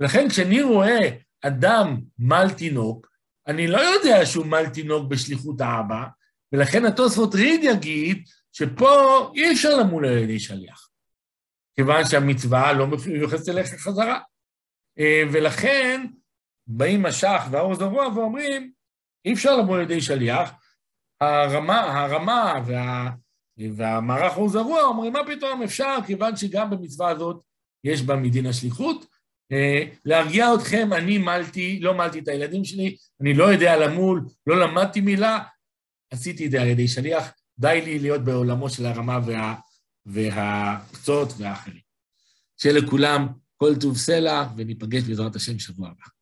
ולכן כשאני רואה אדם מל תינוק, אני לא יודע שהוא מל תינוק בשליחות האבא, ולכן התוספות ריד יגיד שפה אי אפשר למול על ידי שליח, כיוון שהמצווה לא מיוחסת אליך חזרה. אה, ולכן באים משך והאור זרוע ואומרים, אי אפשר למול על ידי שליח, הרמה, הרמה וה... והמערך הוא זרוע, אומרים, מה פתאום אפשר, כיוון שגם במצווה הזאת יש בה מדין השליחות. אה, להרגיע אתכם, אני מלתי, לא מלתי את הילדים שלי, אני לא יודע למול, לא למדתי מילה, עשיתי את זה על ידי שליח, די לי להיות בעולמו של הרמה וה, והקצות והאחרים. שיהיה לכולם כל טוב סלע, וניפגש בעזרת השם שבוע הבא.